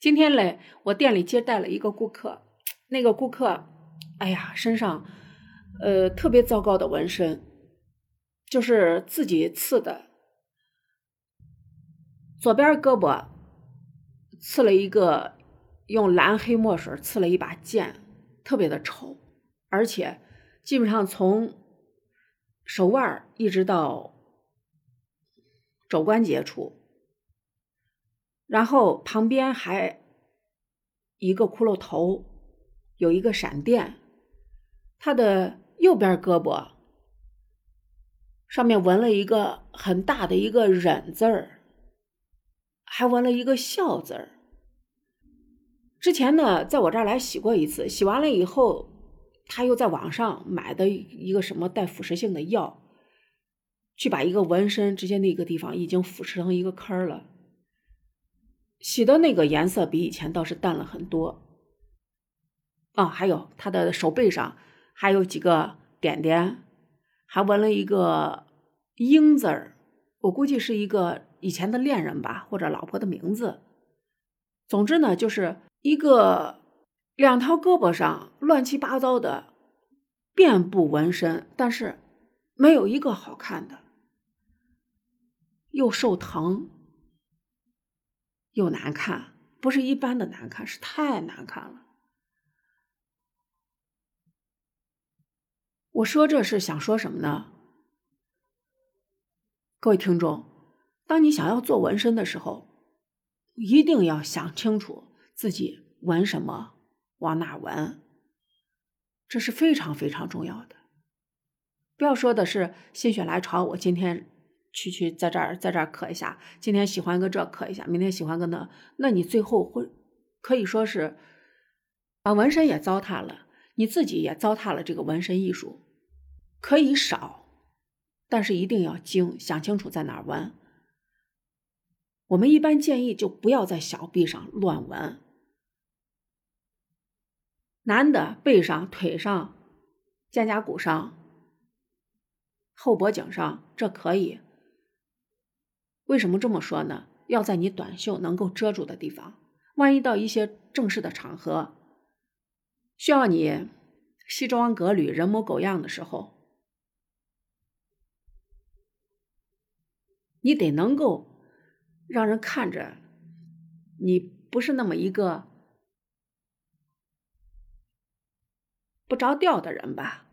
今天嘞，我店里接待了一个顾客，那个顾客，哎呀，身上呃特别糟糕的纹身，就是自己刺的，左边胳膊刺了一个用蓝黑墨水刺了一把剑，特别的丑，而且基本上从手腕一直到肘关节处。然后旁边还一个骷髅头，有一个闪电。他的右边胳膊上面纹了一个很大的一个忍字儿，还纹了一个笑字儿。之前呢，在我这儿来洗过一次，洗完了以后，他又在网上买的一个什么带腐蚀性的药，去把一个纹身直接那个地方已经腐蚀成一个坑了。洗的那个颜色比以前倒是淡了很多，哦，还有他的手背上还有几个点点，还纹了一个英字儿，我估计是一个以前的恋人吧，或者老婆的名字。总之呢，就是一个两条胳膊上乱七八糟的遍布纹身，但是没有一个好看的，又受疼。又难看，不是一般的难看，是太难看了。我说这是想说什么呢？各位听众，当你想要做纹身的时候，一定要想清楚自己纹什么，往哪纹，这是非常非常重要的。不要说的是心血来潮，我今天。去去，在这儿，在这儿刻一下。今天喜欢个这刻一下，明天喜欢个那，那你最后会可以说是把纹身也糟蹋了，你自己也糟蹋了这个纹身艺术。可以少，但是一定要精，想清楚在哪儿纹。我们一般建议就不要在小臂上乱纹。男的背上、腿上、肩胛骨上、后脖颈上，这可以。为什么这么说呢？要在你短袖能够遮住的地方，万一到一些正式的场合，需要你西装革履、人模狗样的时候，你得能够让人看着你不是那么一个不着调的人吧。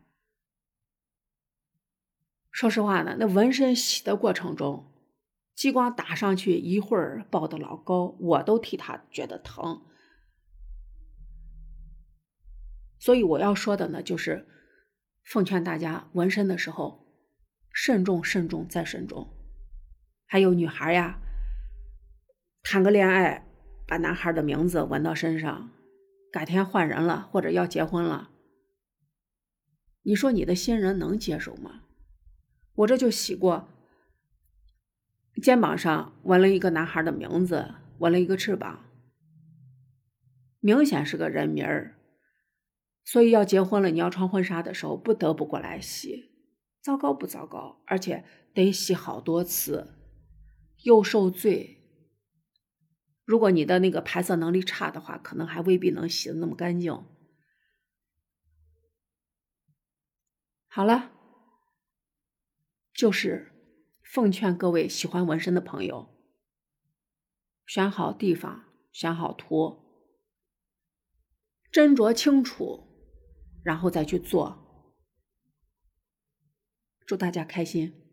说实话呢，那纹身洗的过程中。激光打上去一会儿爆的老高，我都替他觉得疼。所以我要说的呢，就是奉劝大家纹身的时候慎重、慎重再慎重。还有女孩呀，谈个恋爱，把男孩的名字纹到身上，改天换人了或者要结婚了，你说你的新人能接受吗？我这就洗过。肩膀上纹了一个男孩的名字，纹了一个翅膀，明显是个人名儿。所以要结婚了，你要穿婚纱的时候，不得不过来洗。糟糕不糟糕？而且得洗好多次，又受罪。如果你的那个排色能力差的话，可能还未必能洗的那么干净。好了，就是。奉劝各位喜欢纹身的朋友，选好地方，选好图，斟酌清楚，然后再去做。祝大家开心。